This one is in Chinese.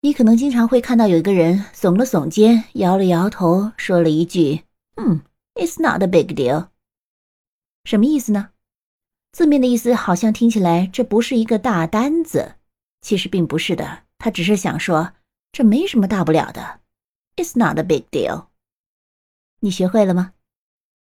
你可能经常会看到有一个人耸了耸肩摇了摇头说了一句嗯 it's not a big deal 什么意思呢？字面的意思好像听起来这不是一个大单子其实并不是的他只是想说这没什么大不了的 it's not a big deal 你学会了吗？